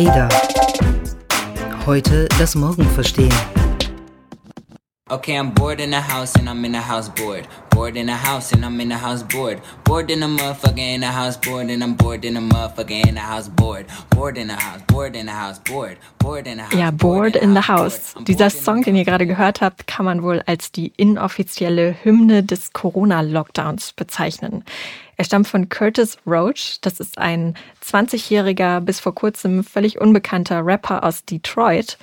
Ada. Heute das Morgen verstehen. Okay, I'm bored in the house and I'm in the house bored. Bored in the house and I'm in the house bored. Bored in the motherfucker in the house bored and I'm bored in the motherfucker in the house bored. Bored in the house, bored in the house, bored. Bored in the house. Ja, Bored in the House. Dieser Song, den ihr gerade gehört habt, kann man wohl als die inoffizielle Hymne des Corona-Lockdowns bezeichnen. Er stammt von Curtis Roach. Das ist ein 20-jähriger, bis vor kurzem völlig unbekannter Rapper aus Detroit.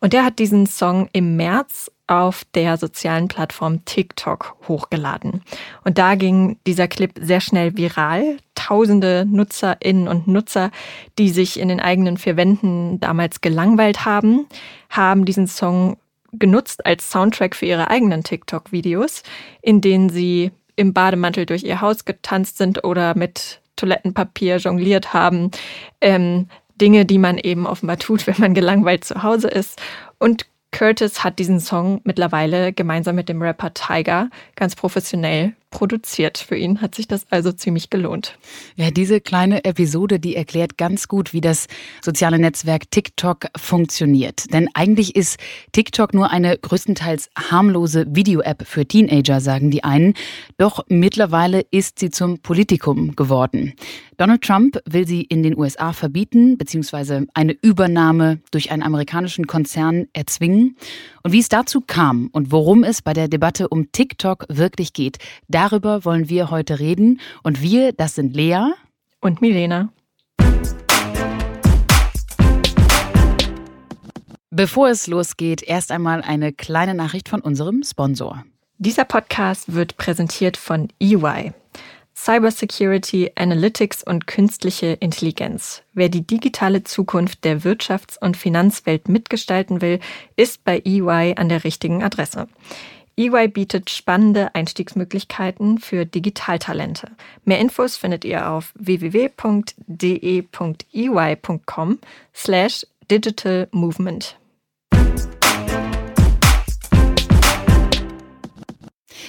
Und der hat diesen Song im März auf der sozialen Plattform TikTok hochgeladen. Und da ging dieser Clip sehr schnell viral. Tausende Nutzerinnen und Nutzer, die sich in den eigenen vier Wänden damals gelangweilt haben, haben diesen Song genutzt als Soundtrack für ihre eigenen TikTok-Videos, in denen sie im Bademantel durch ihr Haus getanzt sind oder mit Toilettenpapier jongliert haben. Ähm, Dinge, die man eben offenbar tut, wenn man gelangweilt zu Hause ist. Und Curtis hat diesen Song mittlerweile gemeinsam mit dem Rapper Tiger ganz professionell produziert. Für ihn hat sich das also ziemlich gelohnt. Ja, diese kleine Episode, die erklärt ganz gut, wie das soziale Netzwerk TikTok funktioniert. Denn eigentlich ist TikTok nur eine größtenteils harmlose Video-App für Teenager, sagen die einen. Doch mittlerweile ist sie zum Politikum geworden. Donald Trump will sie in den USA verbieten, beziehungsweise eine Übernahme durch einen amerikanischen Konzern erzwingen. Und wie es dazu kam und worum es bei der Debatte um TikTok wirklich geht, darüber wollen wir heute reden. Und wir, das sind Lea und Milena. Bevor es losgeht, erst einmal eine kleine Nachricht von unserem Sponsor. Dieser Podcast wird präsentiert von EY. Cybersecurity, Analytics und künstliche Intelligenz. Wer die digitale Zukunft der Wirtschafts- und Finanzwelt mitgestalten will, ist bei EY an der richtigen Adresse. EY bietet spannende Einstiegsmöglichkeiten für Digitaltalente. Mehr Infos findet ihr auf www.de.ey.com slash digital movement.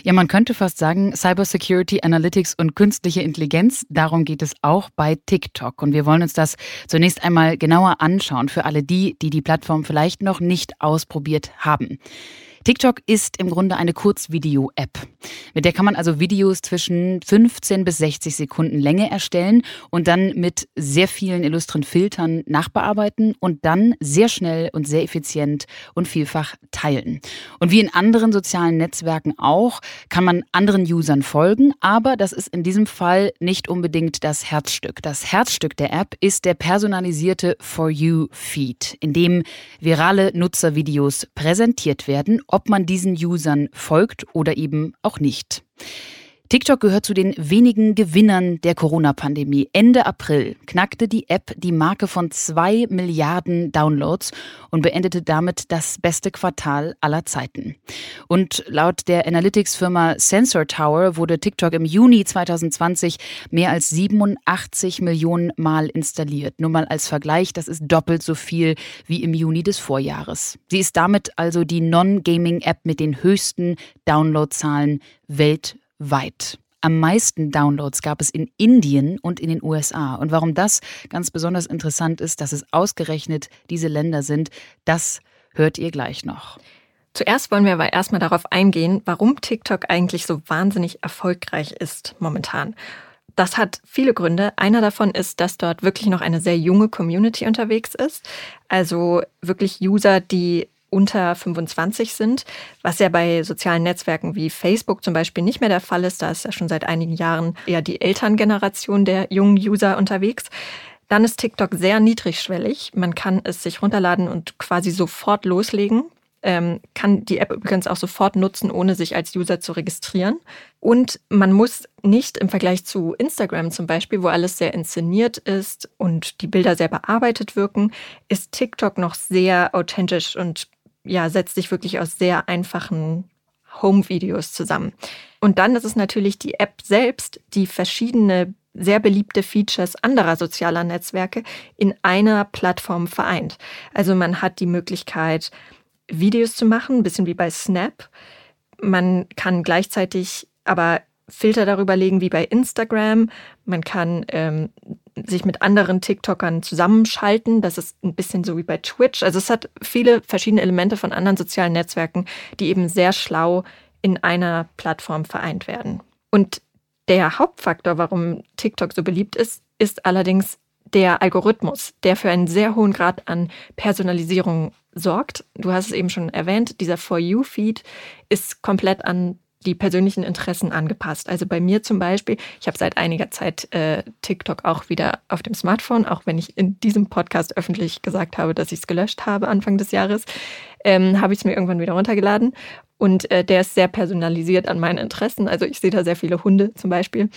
Ja, man könnte fast sagen, Cybersecurity, Analytics und künstliche Intelligenz, darum geht es auch bei TikTok. Und wir wollen uns das zunächst einmal genauer anschauen für alle die, die die Plattform vielleicht noch nicht ausprobiert haben. TikTok ist im Grunde eine Kurzvideo-App. Mit der kann man also Videos zwischen 15 bis 60 Sekunden Länge erstellen und dann mit sehr vielen illustren Filtern nachbearbeiten und dann sehr schnell und sehr effizient und vielfach teilen. Und wie in anderen sozialen Netzwerken auch, kann man anderen Usern folgen, aber das ist in diesem Fall nicht unbedingt das Herzstück. Das Herzstück der App ist der personalisierte For You-Feed, in dem virale Nutzervideos präsentiert werden ob man diesen Usern folgt oder eben auch nicht. TikTok gehört zu den wenigen Gewinnern der Corona-Pandemie. Ende April knackte die App die Marke von zwei Milliarden Downloads und beendete damit das beste Quartal aller Zeiten. Und laut der Analytics-Firma Sensor Tower wurde TikTok im Juni 2020 mehr als 87 Millionen Mal installiert. Nur mal als Vergleich, das ist doppelt so viel wie im Juni des Vorjahres. Sie ist damit also die Non-Gaming-App mit den höchsten Downloadzahlen weltweit weit. Am meisten Downloads gab es in Indien und in den USA. Und warum das ganz besonders interessant ist, dass es ausgerechnet diese Länder sind, das hört ihr gleich noch. Zuerst wollen wir aber erstmal darauf eingehen, warum TikTok eigentlich so wahnsinnig erfolgreich ist momentan. Das hat viele Gründe. Einer davon ist, dass dort wirklich noch eine sehr junge Community unterwegs ist. Also wirklich User, die unter 25 sind, was ja bei sozialen Netzwerken wie Facebook zum Beispiel nicht mehr der Fall ist. Da ist ja schon seit einigen Jahren eher die Elterngeneration der jungen User unterwegs. Dann ist TikTok sehr niedrigschwellig. Man kann es sich runterladen und quasi sofort loslegen. Ähm, kann die App übrigens auch sofort nutzen, ohne sich als User zu registrieren. Und man muss nicht im Vergleich zu Instagram zum Beispiel, wo alles sehr inszeniert ist und die Bilder sehr bearbeitet wirken, ist TikTok noch sehr authentisch und ja, setzt sich wirklich aus sehr einfachen Home-Videos zusammen. Und dann ist es natürlich die App selbst, die verschiedene sehr beliebte Features anderer sozialer Netzwerke in einer Plattform vereint. Also man hat die Möglichkeit, Videos zu machen, ein bisschen wie bei Snap. Man kann gleichzeitig aber Filter darüber legen wie bei Instagram. Man kann ähm, sich mit anderen TikTokern zusammenschalten. Das ist ein bisschen so wie bei Twitch. Also es hat viele verschiedene Elemente von anderen sozialen Netzwerken, die eben sehr schlau in einer Plattform vereint werden. Und der Hauptfaktor, warum TikTok so beliebt ist, ist allerdings der Algorithmus, der für einen sehr hohen Grad an Personalisierung sorgt. Du hast es eben schon erwähnt, dieser For You-Feed ist komplett an die persönlichen Interessen angepasst. Also bei mir zum Beispiel, ich habe seit einiger Zeit äh, TikTok auch wieder auf dem Smartphone, auch wenn ich in diesem Podcast öffentlich gesagt habe, dass ich es gelöscht habe Anfang des Jahres, ähm, habe ich es mir irgendwann wieder runtergeladen. Und äh, der ist sehr personalisiert an meinen Interessen. Also ich sehe da sehr viele Hunde zum Beispiel.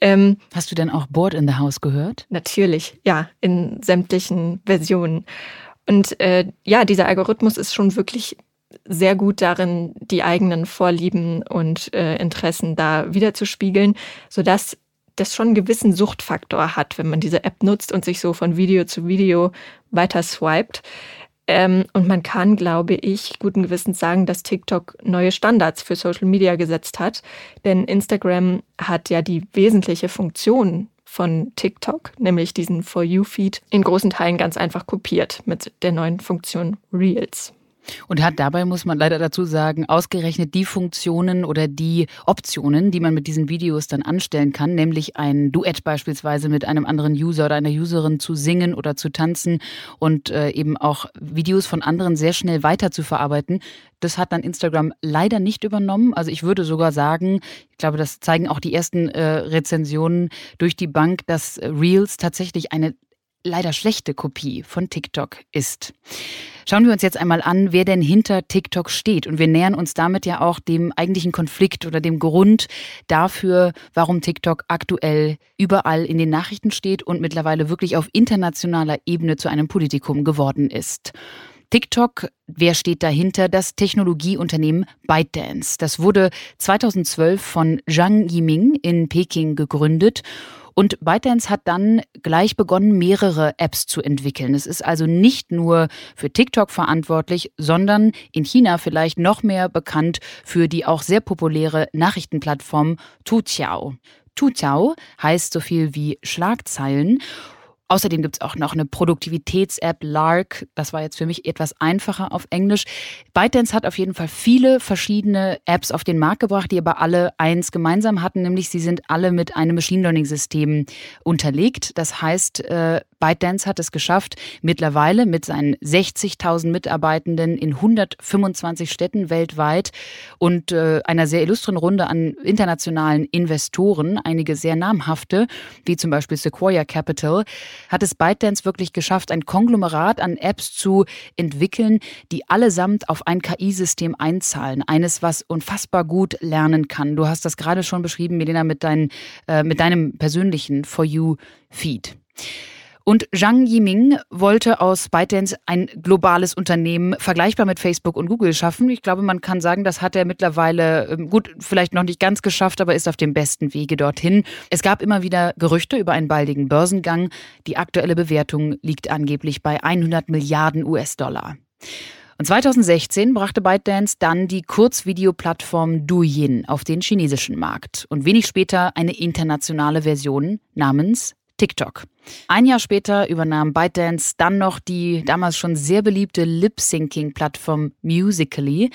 Ähm, Hast du denn auch Board in the House gehört? Natürlich, ja, in sämtlichen Versionen. Und äh, ja, dieser Algorithmus ist schon wirklich sehr gut darin, die eigenen Vorlieben und äh, Interessen da wiederzuspiegeln, sodass das schon einen gewissen Suchtfaktor hat, wenn man diese App nutzt und sich so von Video zu Video weiter swiped. Ähm, und man kann, glaube ich, guten Gewissens sagen, dass TikTok neue Standards für Social Media gesetzt hat. Denn Instagram hat ja die wesentliche Funktion von TikTok, nämlich diesen For You-Feed, in großen Teilen ganz einfach kopiert mit der neuen Funktion Reels. Und hat dabei, muss man leider dazu sagen, ausgerechnet die Funktionen oder die Optionen, die man mit diesen Videos dann anstellen kann, nämlich ein Duett beispielsweise mit einem anderen User oder einer Userin zu singen oder zu tanzen und äh, eben auch Videos von anderen sehr schnell weiter zu verarbeiten. Das hat dann Instagram leider nicht übernommen. Also ich würde sogar sagen, ich glaube, das zeigen auch die ersten äh, Rezensionen durch die Bank, dass Reels tatsächlich eine leider schlechte Kopie von TikTok ist. Schauen wir uns jetzt einmal an, wer denn hinter TikTok steht. Und wir nähern uns damit ja auch dem eigentlichen Konflikt oder dem Grund dafür, warum TikTok aktuell überall in den Nachrichten steht und mittlerweile wirklich auf internationaler Ebene zu einem Politikum geworden ist. TikTok, wer steht dahinter? Das Technologieunternehmen ByteDance. Das wurde 2012 von Zhang Yiming in Peking gegründet und ByteDance hat dann gleich begonnen, mehrere Apps zu entwickeln. Es ist also nicht nur für TikTok verantwortlich, sondern in China vielleicht noch mehr bekannt für die auch sehr populäre Nachrichtenplattform Tuqiao. Tuqiao heißt so viel wie Schlagzeilen Außerdem gibt es auch noch eine Produktivitäts-App, Lark. Das war jetzt für mich etwas einfacher auf Englisch. ByteDance hat auf jeden Fall viele verschiedene Apps auf den Markt gebracht, die aber alle eins gemeinsam hatten, nämlich sie sind alle mit einem Machine Learning-System unterlegt. Das heißt, äh, ByteDance hat es geschafft, mittlerweile mit seinen 60.000 Mitarbeitenden in 125 Städten weltweit und äh, einer sehr illustren Runde an internationalen Investoren, einige sehr namhafte, wie zum Beispiel Sequoia Capital, hat es ByteDance wirklich geschafft, ein Konglomerat an Apps zu entwickeln, die allesamt auf ein KI-System einzahlen. Eines, was unfassbar gut lernen kann. Du hast das gerade schon beschrieben, Melina, mit, dein, äh, mit deinem persönlichen For You-Feed. Und Zhang Yiming wollte aus ByteDance ein globales Unternehmen vergleichbar mit Facebook und Google schaffen. Ich glaube, man kann sagen, das hat er mittlerweile ähm, gut, vielleicht noch nicht ganz geschafft, aber ist auf dem besten Wege dorthin. Es gab immer wieder Gerüchte über einen baldigen Börsengang. Die aktuelle Bewertung liegt angeblich bei 100 Milliarden US-Dollar. Und 2016 brachte ByteDance dann die Kurzvideoplattform Douyin auf den chinesischen Markt und wenig später eine internationale Version namens TikTok. Ein Jahr später übernahm ByteDance dann noch die damals schon sehr beliebte Lip-Syncing-Plattform Musically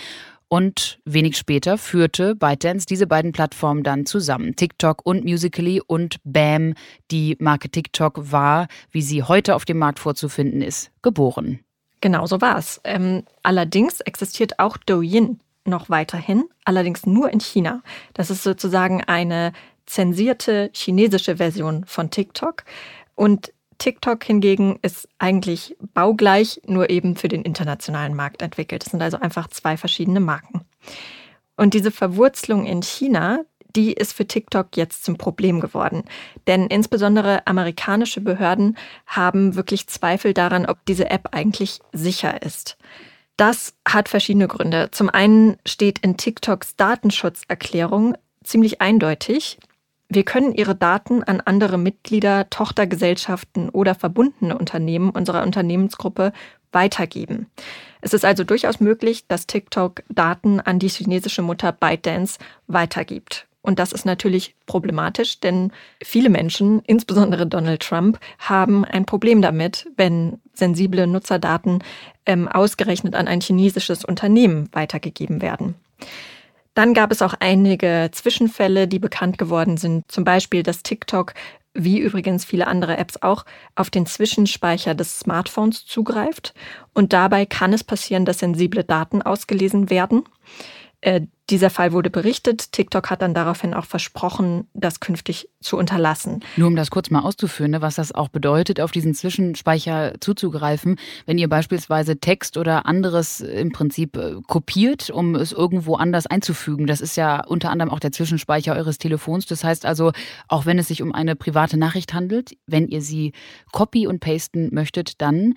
und wenig später führte ByteDance diese beiden Plattformen dann zusammen, TikTok und Musically und BAM, die Marke TikTok war, wie sie heute auf dem Markt vorzufinden ist, geboren. Genau so war es. Ähm, allerdings existiert auch Douyin noch weiterhin, allerdings nur in China. Das ist sozusagen eine zensierte chinesische Version von TikTok. Und TikTok hingegen ist eigentlich baugleich, nur eben für den internationalen Markt entwickelt. Es sind also einfach zwei verschiedene Marken. Und diese Verwurzelung in China, die ist für TikTok jetzt zum Problem geworden. Denn insbesondere amerikanische Behörden haben wirklich Zweifel daran, ob diese App eigentlich sicher ist. Das hat verschiedene Gründe. Zum einen steht in TikToks Datenschutzerklärung ziemlich eindeutig, wir können Ihre Daten an andere Mitglieder, Tochtergesellschaften oder verbundene Unternehmen unserer Unternehmensgruppe weitergeben. Es ist also durchaus möglich, dass TikTok Daten an die chinesische Mutter ByteDance weitergibt. Und das ist natürlich problematisch, denn viele Menschen, insbesondere Donald Trump, haben ein Problem damit, wenn sensible Nutzerdaten ähm, ausgerechnet an ein chinesisches Unternehmen weitergegeben werden. Dann gab es auch einige Zwischenfälle, die bekannt geworden sind. Zum Beispiel, dass TikTok, wie übrigens viele andere Apps auch, auf den Zwischenspeicher des Smartphones zugreift. Und dabei kann es passieren, dass sensible Daten ausgelesen werden. Äh, dieser Fall wurde berichtet. TikTok hat dann daraufhin auch versprochen, das künftig zu unterlassen. Nur um das kurz mal auszuführen, ne, was das auch bedeutet, auf diesen Zwischenspeicher zuzugreifen, wenn ihr beispielsweise Text oder anderes im Prinzip äh, kopiert, um es irgendwo anders einzufügen. Das ist ja unter anderem auch der Zwischenspeicher eures Telefons. Das heißt also, auch wenn es sich um eine private Nachricht handelt, wenn ihr sie copy und pasten möchtet, dann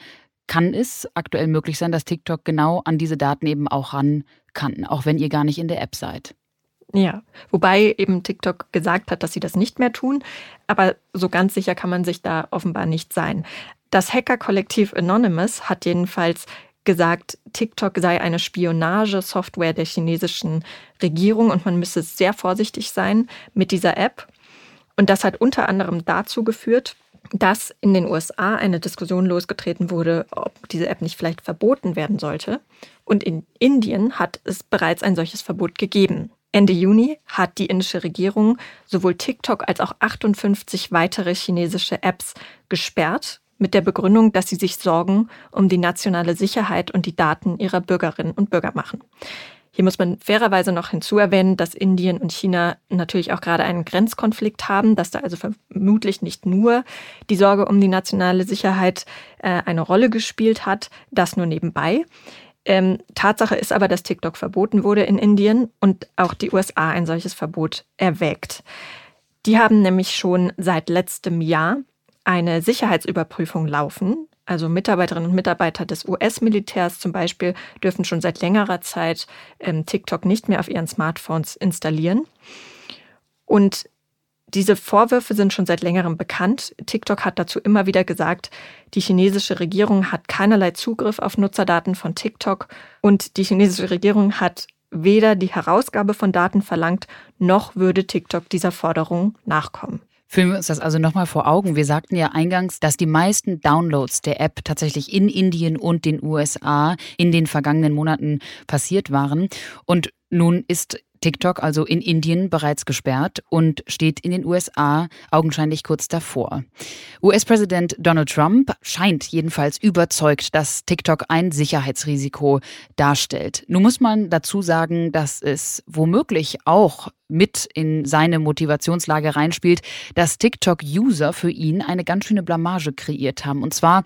kann es aktuell möglich sein, dass TikTok genau an diese Daten eben auch ran kann, auch wenn ihr gar nicht in der App seid. Ja, wobei eben TikTok gesagt hat, dass sie das nicht mehr tun, aber so ganz sicher kann man sich da offenbar nicht sein. Das Hacker-Kollektiv Anonymous hat jedenfalls gesagt, TikTok sei eine Spionagesoftware der chinesischen Regierung und man müsse sehr vorsichtig sein mit dieser App. Und das hat unter anderem dazu geführt, dass in den USA eine Diskussion losgetreten wurde, ob diese App nicht vielleicht verboten werden sollte. Und in Indien hat es bereits ein solches Verbot gegeben. Ende Juni hat die indische Regierung sowohl TikTok als auch 58 weitere chinesische Apps gesperrt, mit der Begründung, dass sie sich Sorgen um die nationale Sicherheit und die Daten ihrer Bürgerinnen und Bürger machen. Hier muss man fairerweise noch hinzuerwähnen, dass Indien und China natürlich auch gerade einen Grenzkonflikt haben, dass da also vermutlich nicht nur die Sorge um die nationale Sicherheit äh, eine Rolle gespielt hat, das nur nebenbei. Ähm, Tatsache ist aber, dass TikTok verboten wurde in Indien und auch die USA ein solches Verbot erwägt. Die haben nämlich schon seit letztem Jahr eine Sicherheitsüberprüfung laufen also Mitarbeiterinnen und Mitarbeiter des US-Militärs zum Beispiel dürfen schon seit längerer Zeit ähm, TikTok nicht mehr auf ihren Smartphones installieren. Und diese Vorwürfe sind schon seit längerem bekannt. TikTok hat dazu immer wieder gesagt, die chinesische Regierung hat keinerlei Zugriff auf Nutzerdaten von TikTok und die chinesische Regierung hat weder die Herausgabe von Daten verlangt, noch würde TikTok dieser Forderung nachkommen. Führen wir uns das also nochmal vor Augen. Wir sagten ja eingangs, dass die meisten Downloads der App tatsächlich in Indien und den USA in den vergangenen Monaten passiert waren. Und nun ist TikTok also in Indien bereits gesperrt und steht in den USA augenscheinlich kurz davor. US-Präsident Donald Trump scheint jedenfalls überzeugt, dass TikTok ein Sicherheitsrisiko darstellt. Nun muss man dazu sagen, dass es womöglich auch mit in seine Motivationslage reinspielt, dass TikTok-User für ihn eine ganz schöne Blamage kreiert haben. Und zwar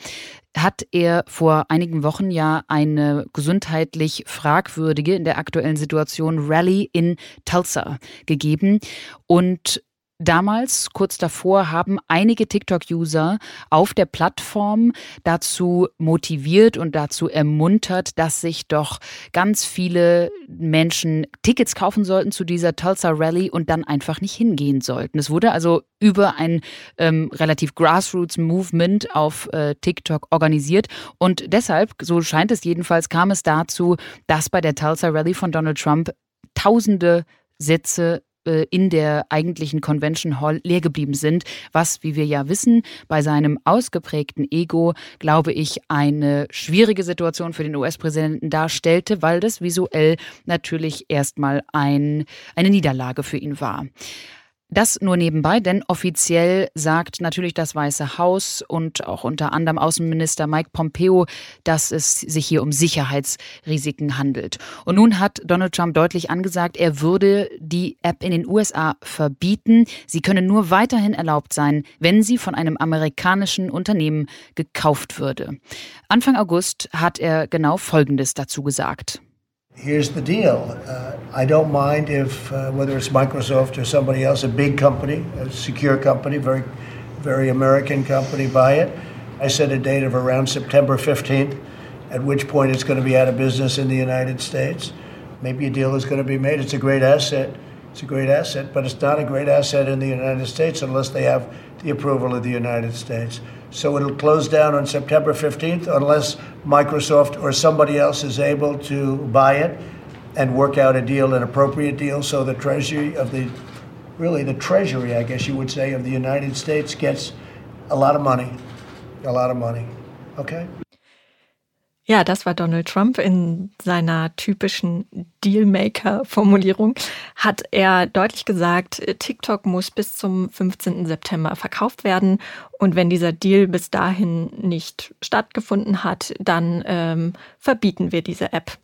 hat er vor einigen Wochen ja eine gesundheitlich fragwürdige in der aktuellen Situation Rallye in Tulsa gegeben und Damals, kurz davor, haben einige TikTok-User auf der Plattform dazu motiviert und dazu ermuntert, dass sich doch ganz viele Menschen Tickets kaufen sollten zu dieser Tulsa Rally und dann einfach nicht hingehen sollten. Es wurde also über ein ähm, relativ Grassroots-Movement auf äh, TikTok organisiert und deshalb, so scheint es jedenfalls, kam es dazu, dass bei der Tulsa Rally von Donald Trump Tausende Sätze äh, in der eigentlichen Convention Hall leer geblieben sind, was, wie wir ja wissen, bei seinem ausgeprägten Ego, glaube ich, eine schwierige Situation für den US-Präsidenten darstellte, weil das visuell natürlich erstmal ein, eine Niederlage für ihn war. Das nur nebenbei, denn offiziell sagt natürlich das Weiße Haus und auch unter anderem Außenminister Mike Pompeo, dass es sich hier um Sicherheitsrisiken handelt. Und nun hat Donald Trump deutlich angesagt, er würde die App in den USA verbieten. Sie könne nur weiterhin erlaubt sein, wenn sie von einem amerikanischen Unternehmen gekauft würde. Anfang August hat er genau Folgendes dazu gesagt. Here's the deal. Uh, I don't mind if, uh, whether it's Microsoft or somebody else, a big company, a secure company, very, very American company, buy it. I set a date of around September 15th, at which point it's going to be out of business in the United States. Maybe a deal is going to be made. It's a great asset. It's a great asset, but it's not a great asset in the United States unless they have the approval of the United States. So it'll close down on September 15th unless Microsoft or somebody else is able to buy it and work out a deal, an appropriate deal, so the Treasury of the really the treasury, I guess you would say, of the United States gets a lot of money. A lot of money. Okay? Ja, das war Donald Trump in seiner typischen Dealmaker-Formulierung. Hat er deutlich gesagt, TikTok muss bis zum 15. September verkauft werden. Und wenn dieser Deal bis dahin nicht stattgefunden hat, dann ähm, verbieten wir diese App.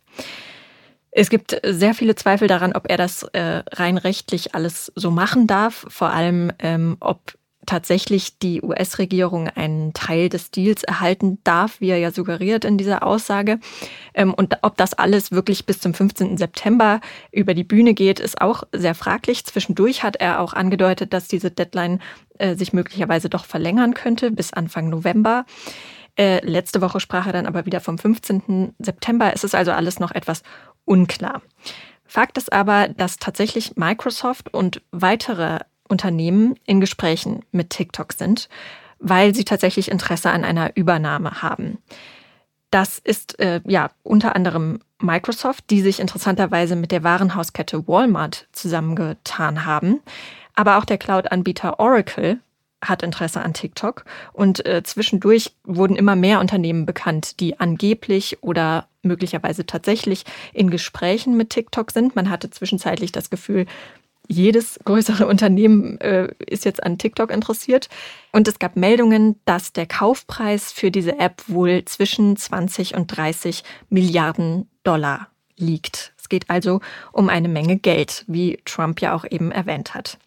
Es gibt sehr viele Zweifel daran, ob er das äh, rein rechtlich alles so machen darf. Vor allem, ähm, ob tatsächlich die US-Regierung einen Teil des Deals erhalten darf, wie er ja suggeriert in dieser Aussage. Ähm, und ob das alles wirklich bis zum 15. September über die Bühne geht, ist auch sehr fraglich. Zwischendurch hat er auch angedeutet, dass diese Deadline äh, sich möglicherweise doch verlängern könnte bis Anfang November. Äh, letzte Woche sprach er dann aber wieder vom 15. September. Es ist also alles noch etwas unklar. Fakt ist aber, dass tatsächlich Microsoft und weitere Unternehmen in Gesprächen mit TikTok sind, weil sie tatsächlich Interesse an einer Übernahme haben. Das ist äh, ja unter anderem Microsoft, die sich interessanterweise mit der Warenhauskette Walmart zusammengetan haben. Aber auch der Cloud-Anbieter Oracle hat Interesse an TikTok. Und äh, zwischendurch wurden immer mehr Unternehmen bekannt, die angeblich oder möglicherweise tatsächlich in Gesprächen mit TikTok sind. Man hatte zwischenzeitlich das Gefühl, jedes größere Unternehmen äh, ist jetzt an TikTok interessiert. Und es gab Meldungen, dass der Kaufpreis für diese App wohl zwischen 20 und 30 Milliarden Dollar liegt. Es geht also um eine Menge Geld, wie Trump ja auch eben erwähnt hat.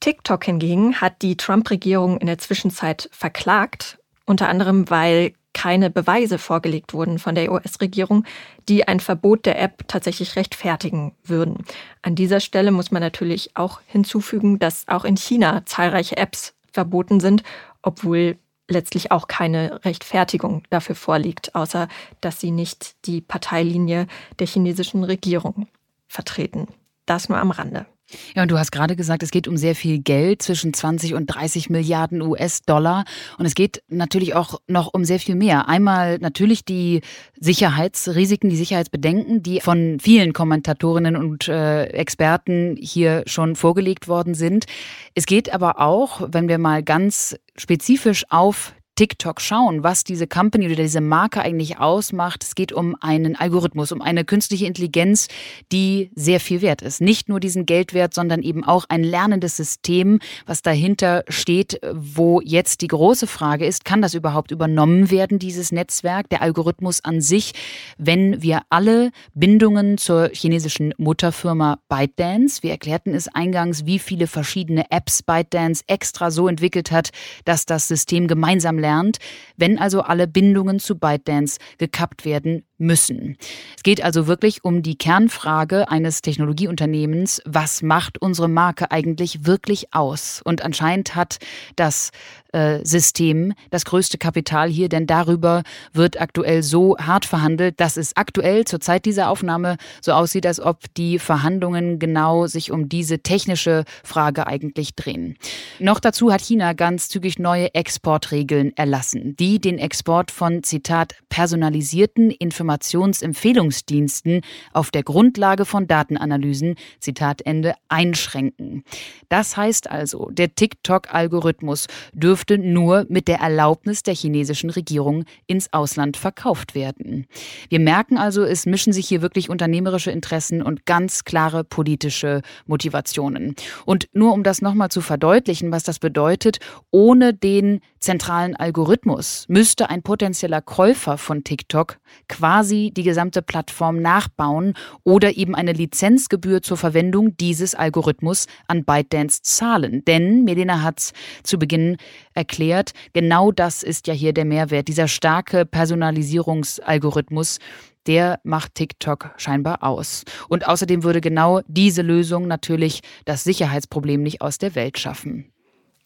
TikTok hingegen hat die Trump-Regierung in der Zwischenzeit verklagt, unter anderem weil keine Beweise vorgelegt wurden von der US-Regierung, die ein Verbot der App tatsächlich rechtfertigen würden. An dieser Stelle muss man natürlich auch hinzufügen, dass auch in China zahlreiche Apps verboten sind, obwohl letztlich auch keine Rechtfertigung dafür vorliegt, außer dass sie nicht die Parteilinie der chinesischen Regierung vertreten. Das nur am Rande. Ja, und du hast gerade gesagt, es geht um sehr viel Geld, zwischen 20 und 30 Milliarden US-Dollar. Und es geht natürlich auch noch um sehr viel mehr. Einmal natürlich die Sicherheitsrisiken, die Sicherheitsbedenken, die von vielen Kommentatorinnen und äh, Experten hier schon vorgelegt worden sind. Es geht aber auch, wenn wir mal ganz spezifisch auf TikTok schauen, was diese Company oder diese Marke eigentlich ausmacht. Es geht um einen Algorithmus, um eine künstliche Intelligenz, die sehr viel wert ist. Nicht nur diesen Geldwert, sondern eben auch ein lernendes System, was dahinter steht, wo jetzt die große Frage ist, kann das überhaupt übernommen werden, dieses Netzwerk, der Algorithmus an sich, wenn wir alle Bindungen zur chinesischen Mutterfirma ByteDance, wir erklärten es eingangs, wie viele verschiedene Apps ByteDance extra so entwickelt hat, dass das System gemeinsam lernt, gelernt, wenn also alle Bindungen zu ByteDance gekappt werden müssen. Es geht also wirklich um die Kernfrage eines Technologieunternehmens, was macht unsere Marke eigentlich wirklich aus? Und anscheinend hat das äh, System das größte Kapital hier, denn darüber wird aktuell so hart verhandelt, dass es aktuell zur Zeit dieser Aufnahme so aussieht, als ob die Verhandlungen genau sich um diese technische Frage eigentlich drehen. Noch dazu hat China ganz zügig neue Exportregeln erlassen, die den Export von, Zitat, personalisierten Informationsempfehlungsdiensten auf der Grundlage von Datenanalysen, Zitat Ende, einschränken. Das heißt also, der TikTok-Algorithmus dürfte nur mit der Erlaubnis der chinesischen Regierung ins Ausland verkauft werden. Wir merken also, es mischen sich hier wirklich unternehmerische Interessen und ganz klare politische Motivationen. Und nur um das nochmal zu verdeutlichen, was das bedeutet, ohne den zentralen Algorithmus müsste ein potenzieller Käufer von TikTok quasi die gesamte Plattform nachbauen oder eben eine Lizenzgebühr zur Verwendung dieses Algorithmus an ByteDance zahlen. Denn Melina hat es zu Beginn erklärt. Genau das ist ja hier der Mehrwert. Dieser starke Personalisierungsalgorithmus, der macht TikTok scheinbar aus. Und außerdem würde genau diese Lösung natürlich das Sicherheitsproblem nicht aus der Welt schaffen.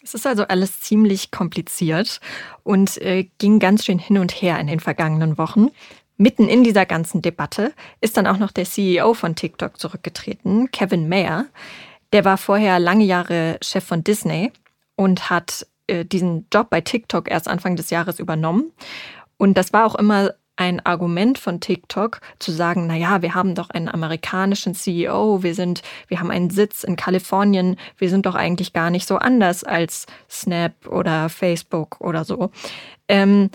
Es ist also alles ziemlich kompliziert und äh, ging ganz schön hin und her in den vergangenen Wochen. Mitten in dieser ganzen Debatte ist dann auch noch der CEO von TikTok zurückgetreten, Kevin Mayer. Der war vorher lange Jahre Chef von Disney und hat äh, diesen Job bei TikTok erst Anfang des Jahres übernommen. Und das war auch immer ein Argument von TikTok zu sagen, na ja, wir haben doch einen amerikanischen CEO, wir sind, wir haben einen Sitz in Kalifornien, wir sind doch eigentlich gar nicht so anders als Snap oder Facebook oder so. Ähm,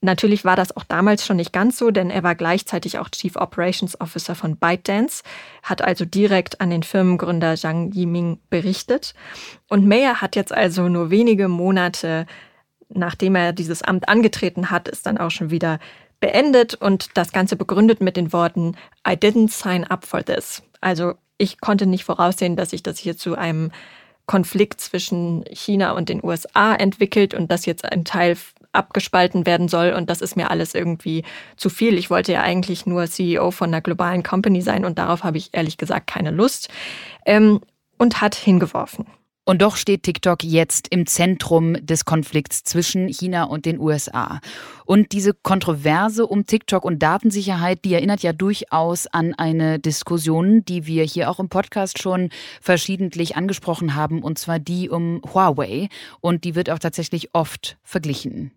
Natürlich war das auch damals schon nicht ganz so, denn er war gleichzeitig auch Chief Operations Officer von ByteDance, hat also direkt an den Firmengründer Zhang Yiming berichtet. Und Mayer hat jetzt also nur wenige Monate, nachdem er dieses Amt angetreten hat, ist dann auch schon wieder beendet und das Ganze begründet mit den Worten I didn't sign up for this. Also ich konnte nicht voraussehen, dass sich das hier zu einem Konflikt zwischen China und den USA entwickelt und dass jetzt ein Teil abgespalten werden soll und das ist mir alles irgendwie zu viel. Ich wollte ja eigentlich nur CEO von einer globalen Company sein und darauf habe ich ehrlich gesagt keine Lust ähm, und hat hingeworfen. Und doch steht TikTok jetzt im Zentrum des Konflikts zwischen China und den USA. Und diese Kontroverse um TikTok und Datensicherheit, die erinnert ja durchaus an eine Diskussion, die wir hier auch im Podcast schon verschiedentlich angesprochen haben, und zwar die um Huawei. Und die wird auch tatsächlich oft verglichen.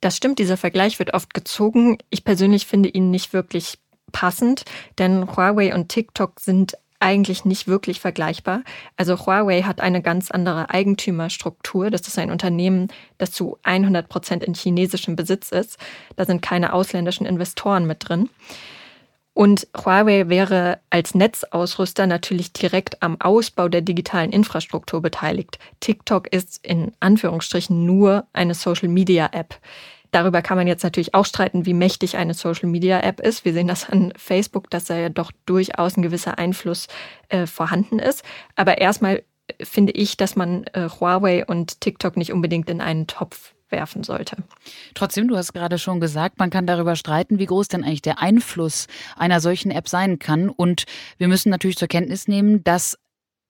Das stimmt, dieser Vergleich wird oft gezogen. Ich persönlich finde ihn nicht wirklich passend, denn Huawei und TikTok sind eigentlich nicht wirklich vergleichbar. Also Huawei hat eine ganz andere Eigentümerstruktur. Das ist ein Unternehmen, das zu 100 Prozent in chinesischem Besitz ist. Da sind keine ausländischen Investoren mit drin. Und Huawei wäre als Netzausrüster natürlich direkt am Ausbau der digitalen Infrastruktur beteiligt. TikTok ist in Anführungsstrichen nur eine Social-Media-App. Darüber kann man jetzt natürlich auch streiten, wie mächtig eine Social-Media-App ist. Wir sehen das an Facebook, dass da ja doch durchaus ein gewisser Einfluss äh, vorhanden ist. Aber erstmal finde ich, dass man äh, Huawei und TikTok nicht unbedingt in einen Topf werfen sollte. Trotzdem, du hast gerade schon gesagt, man kann darüber streiten, wie groß denn eigentlich der Einfluss einer solchen App sein kann. Und wir müssen natürlich zur Kenntnis nehmen, dass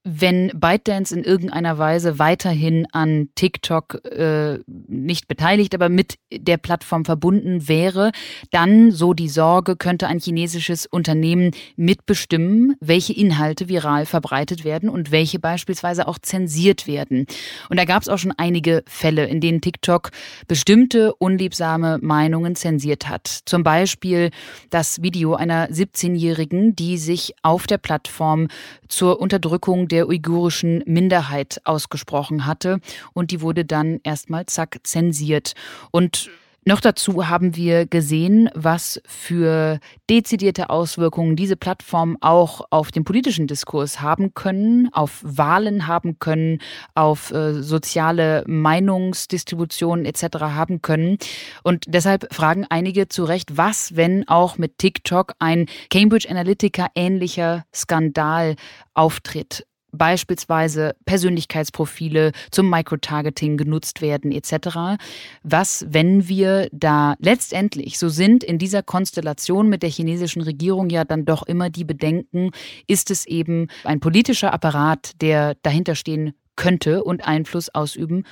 wenn ByteDance in irgendeiner Weise weiterhin an TikTok äh, nicht beteiligt, aber mit der Plattform verbunden wäre, dann, so die Sorge, könnte ein chinesisches Unternehmen mitbestimmen, welche Inhalte viral verbreitet werden und welche beispielsweise auch zensiert werden. Und da gab es auch schon einige Fälle, in denen TikTok bestimmte unliebsame Meinungen zensiert hat. Zum Beispiel das Video einer 17-Jährigen, die sich auf der Plattform zur Unterdrückung der uigurischen Minderheit ausgesprochen hatte. Und die wurde dann erstmal zack zensiert. Und noch dazu haben wir gesehen, was für dezidierte Auswirkungen diese Plattformen auch auf den politischen Diskurs haben können, auf Wahlen haben können, auf äh, soziale Meinungsdistributionen etc. haben können. Und deshalb fragen einige zu Recht, was, wenn auch mit TikTok ein Cambridge Analytica ähnlicher Skandal auftritt beispielsweise Persönlichkeitsprofile zum Microtargeting genutzt werden etc. Was, wenn wir da letztendlich so sind in dieser Konstellation mit der chinesischen Regierung ja dann doch immer die Bedenken, ist es eben ein politischer Apparat, der dahinter stehen könnte und Einfluss ausüben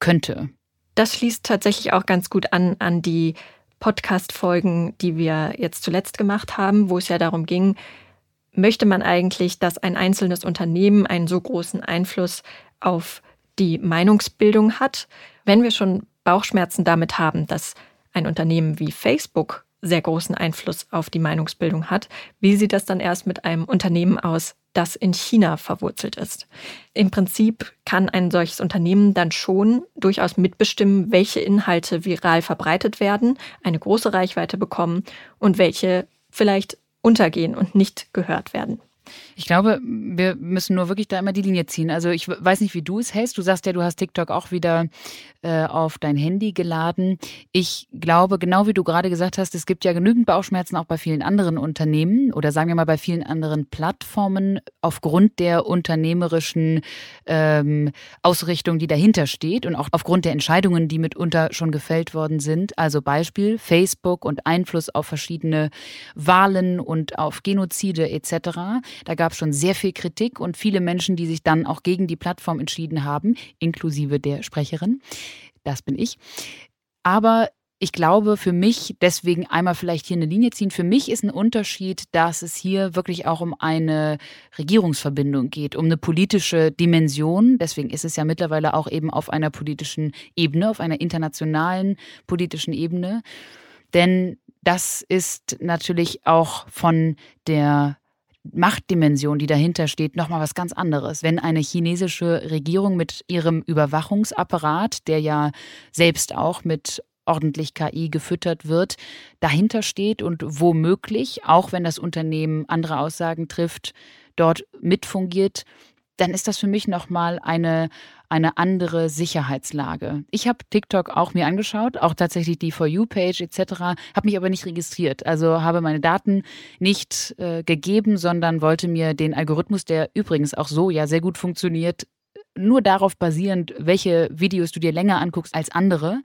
könnte. Das schließt tatsächlich auch ganz gut an an die Podcast-Folgen, die wir jetzt zuletzt gemacht haben, wo es ja darum ging, möchte man eigentlich, dass ein einzelnes Unternehmen einen so großen Einfluss auf die Meinungsbildung hat. Wenn wir schon Bauchschmerzen damit haben, dass ein Unternehmen wie Facebook sehr großen Einfluss auf die Meinungsbildung hat, wie sieht das dann erst mit einem Unternehmen aus, das in China verwurzelt ist? Im Prinzip kann ein solches Unternehmen dann schon durchaus mitbestimmen, welche Inhalte viral verbreitet werden, eine große Reichweite bekommen und welche vielleicht untergehen und nicht gehört werden. Ich glaube, wir müssen nur wirklich da immer die Linie ziehen. Also ich weiß nicht, wie du es hältst. Du sagst ja, du hast TikTok auch wieder äh, auf dein Handy geladen. Ich glaube, genau wie du gerade gesagt hast, es gibt ja genügend Bauchschmerzen auch bei vielen anderen Unternehmen oder sagen wir mal bei vielen anderen Plattformen aufgrund der unternehmerischen ähm, Ausrichtung, die dahinter steht und auch aufgrund der Entscheidungen, die mitunter schon gefällt worden sind. Also Beispiel Facebook und Einfluss auf verschiedene Wahlen und auf Genozide etc. Da gab es schon sehr viel Kritik und viele Menschen, die sich dann auch gegen die Plattform entschieden haben, inklusive der Sprecherin. Das bin ich. Aber ich glaube, für mich, deswegen einmal vielleicht hier eine Linie ziehen, für mich ist ein Unterschied, dass es hier wirklich auch um eine Regierungsverbindung geht, um eine politische Dimension. Deswegen ist es ja mittlerweile auch eben auf einer politischen Ebene, auf einer internationalen politischen Ebene. Denn das ist natürlich auch von der Machtdimension, die dahinter steht, nochmal was ganz anderes. Wenn eine chinesische Regierung mit ihrem Überwachungsapparat, der ja selbst auch mit ordentlich KI gefüttert wird, dahinter steht und womöglich, auch wenn das Unternehmen andere Aussagen trifft, dort mitfungiert, dann ist das für mich nochmal eine, eine andere Sicherheitslage. Ich habe TikTok auch mir angeschaut, auch tatsächlich die For You-Page etc., habe mich aber nicht registriert. Also habe meine Daten nicht äh, gegeben, sondern wollte mir den Algorithmus, der übrigens auch so ja sehr gut funktioniert, nur darauf basierend, welche Videos du dir länger anguckst als andere.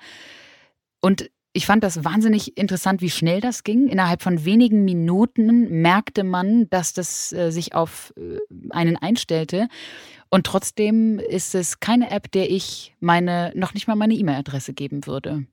Und ich fand das wahnsinnig interessant, wie schnell das ging. Innerhalb von wenigen Minuten merkte man, dass das äh, sich auf äh, einen einstellte. Und trotzdem ist es keine App, der ich meine, noch nicht mal meine E-Mail-Adresse geben würde.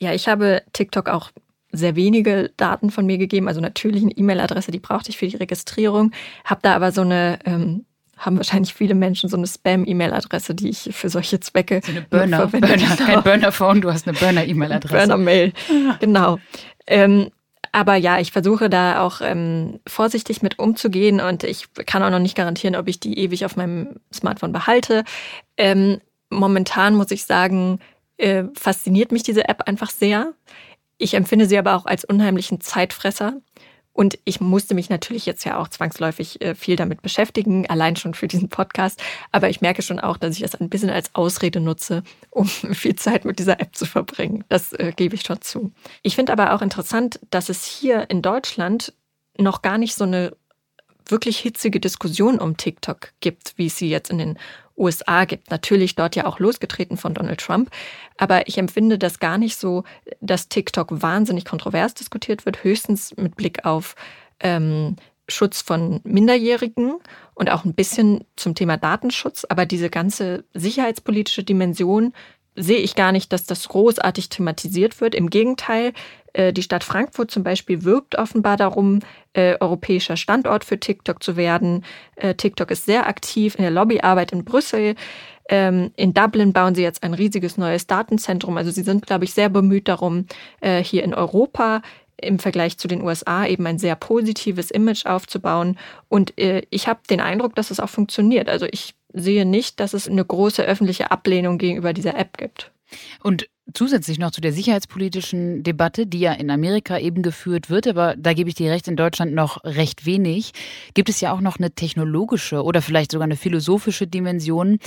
Ja, ich habe TikTok auch sehr wenige Daten von mir gegeben. Also natürlich eine E-Mail-Adresse, die brauchte ich für die Registrierung. Habe da aber so eine ähm, haben wahrscheinlich viele Menschen so eine Spam-E-Mail-Adresse, die ich für solche Zwecke so eine Burner, verwende. Burner, kein Burner-Phone, du hast eine Burner-E-Mail-Adresse. Burner-Mail, genau. Ähm, aber ja, ich versuche da auch ähm, vorsichtig mit umzugehen und ich kann auch noch nicht garantieren, ob ich die ewig auf meinem Smartphone behalte. Ähm, momentan muss ich sagen, äh, fasziniert mich diese App einfach sehr. Ich empfinde sie aber auch als unheimlichen Zeitfresser. Und ich musste mich natürlich jetzt ja auch zwangsläufig äh, viel damit beschäftigen, allein schon für diesen Podcast. Aber ich merke schon auch, dass ich es ein bisschen als Ausrede nutze, um viel Zeit mit dieser App zu verbringen. Das äh, gebe ich schon zu. Ich finde aber auch interessant, dass es hier in Deutschland noch gar nicht so eine wirklich hitzige Diskussion um TikTok gibt, wie es sie jetzt in den USA gibt. Natürlich dort ja auch losgetreten von Donald Trump. Aber ich empfinde das gar nicht so, dass TikTok wahnsinnig kontrovers diskutiert wird, höchstens mit Blick auf ähm, Schutz von Minderjährigen und auch ein bisschen zum Thema Datenschutz. Aber diese ganze sicherheitspolitische Dimension sehe ich gar nicht, dass das großartig thematisiert wird. Im Gegenteil, die Stadt Frankfurt zum Beispiel wirbt offenbar darum, äh, europäischer Standort für TikTok zu werden. Äh, TikTok ist sehr aktiv in der Lobbyarbeit in Brüssel. Ähm, in Dublin bauen sie jetzt ein riesiges neues Datenzentrum. Also sie sind, glaube ich, sehr bemüht darum, äh, hier in Europa im Vergleich zu den USA eben ein sehr positives Image aufzubauen. Und äh, ich habe den Eindruck, dass es auch funktioniert. Also ich sehe nicht, dass es eine große öffentliche Ablehnung gegenüber dieser App gibt. Und zusätzlich noch zu der sicherheitspolitischen Debatte, die ja in Amerika eben geführt wird, aber da gebe ich dir recht, in Deutschland noch recht wenig, gibt es ja auch noch eine technologische oder vielleicht sogar eine philosophische Dimension,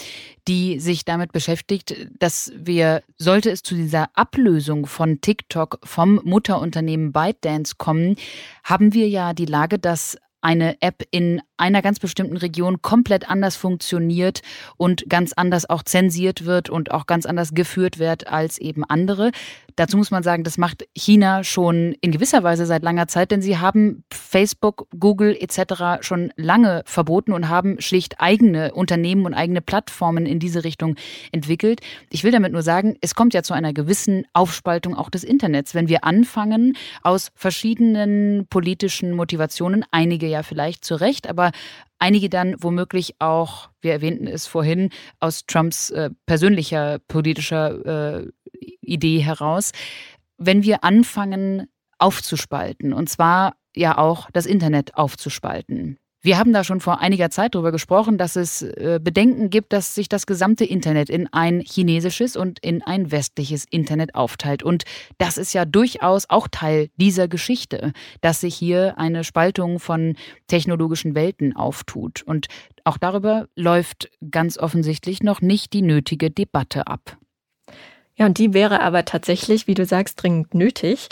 die sich damit beschäftigt, dass wir, sollte es zu dieser Ablösung von TikTok vom Mutterunternehmen ByteDance kommen, haben wir ja die Lage, dass eine App in einer ganz bestimmten Region komplett anders funktioniert und ganz anders auch zensiert wird und auch ganz anders geführt wird als eben andere. Dazu muss man sagen, das macht China schon in gewisser Weise seit langer Zeit, denn sie haben Facebook, Google etc. schon lange verboten und haben schlicht eigene Unternehmen und eigene Plattformen in diese Richtung entwickelt. Ich will damit nur sagen, es kommt ja zu einer gewissen Aufspaltung auch des Internets, wenn wir anfangen, aus verschiedenen politischen Motivationen, einige ja vielleicht zu Recht, aber einige dann womöglich auch, wir erwähnten es vorhin, aus Trumps äh, persönlicher politischer äh, Idee heraus, wenn wir anfangen aufzuspalten, und zwar ja auch das Internet aufzuspalten. Wir haben da schon vor einiger Zeit darüber gesprochen, dass es äh, Bedenken gibt, dass sich das gesamte Internet in ein chinesisches und in ein westliches Internet aufteilt. Und das ist ja durchaus auch Teil dieser Geschichte, dass sich hier eine Spaltung von technologischen Welten auftut. Und auch darüber läuft ganz offensichtlich noch nicht die nötige Debatte ab. Ja, und die wäre aber tatsächlich, wie du sagst, dringend nötig.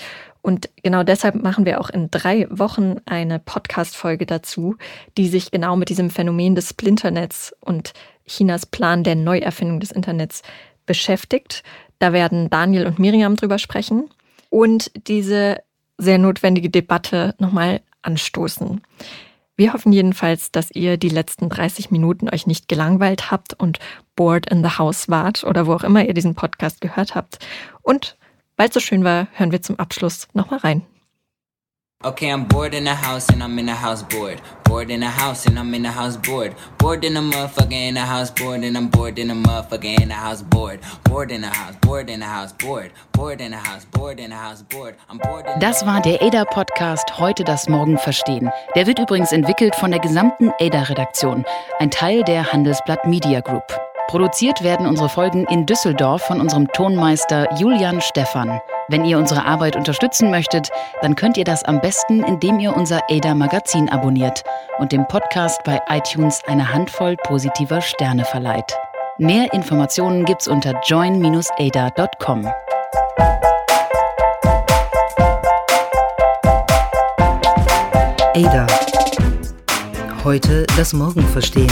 Und genau deshalb machen wir auch in drei Wochen eine Podcast-Folge dazu, die sich genau mit diesem Phänomen des Splinternets und Chinas Plan der Neuerfindung des Internets beschäftigt. Da werden Daniel und Miriam drüber sprechen und diese sehr notwendige Debatte nochmal anstoßen. Wir hoffen jedenfalls, dass ihr die letzten 30 Minuten euch nicht gelangweilt habt und bored in the house wart oder wo auch immer ihr diesen Podcast gehört habt. Und weil es so schön war, hören wir zum Abschluss nochmal rein. Okay, I'm bored in the house and I'm in the house bored. Bored in the house and I'm in the house bored. Bored in the motherfucker in the house bored and I'm bored in the motherfucker in the house bored. Bored in the house, bored in the house bored. Bored in the house, bored in the house bored. I'm bored in Das war der ADA Podcast Heute das Morgen verstehen. Der wird übrigens entwickelt von der gesamten ADA Redaktion, ein Teil der Handelsblatt Media Group. Produziert werden unsere Folgen in Düsseldorf von unserem Tonmeister Julian Stephan. Wenn ihr unsere Arbeit unterstützen möchtet, dann könnt ihr das am besten, indem ihr unser ADA Magazin abonniert und dem Podcast bei iTunes eine Handvoll positiver Sterne verleiht. Mehr Informationen gibt's unter join-ada.com. Ada. Heute das Morgen verstehen.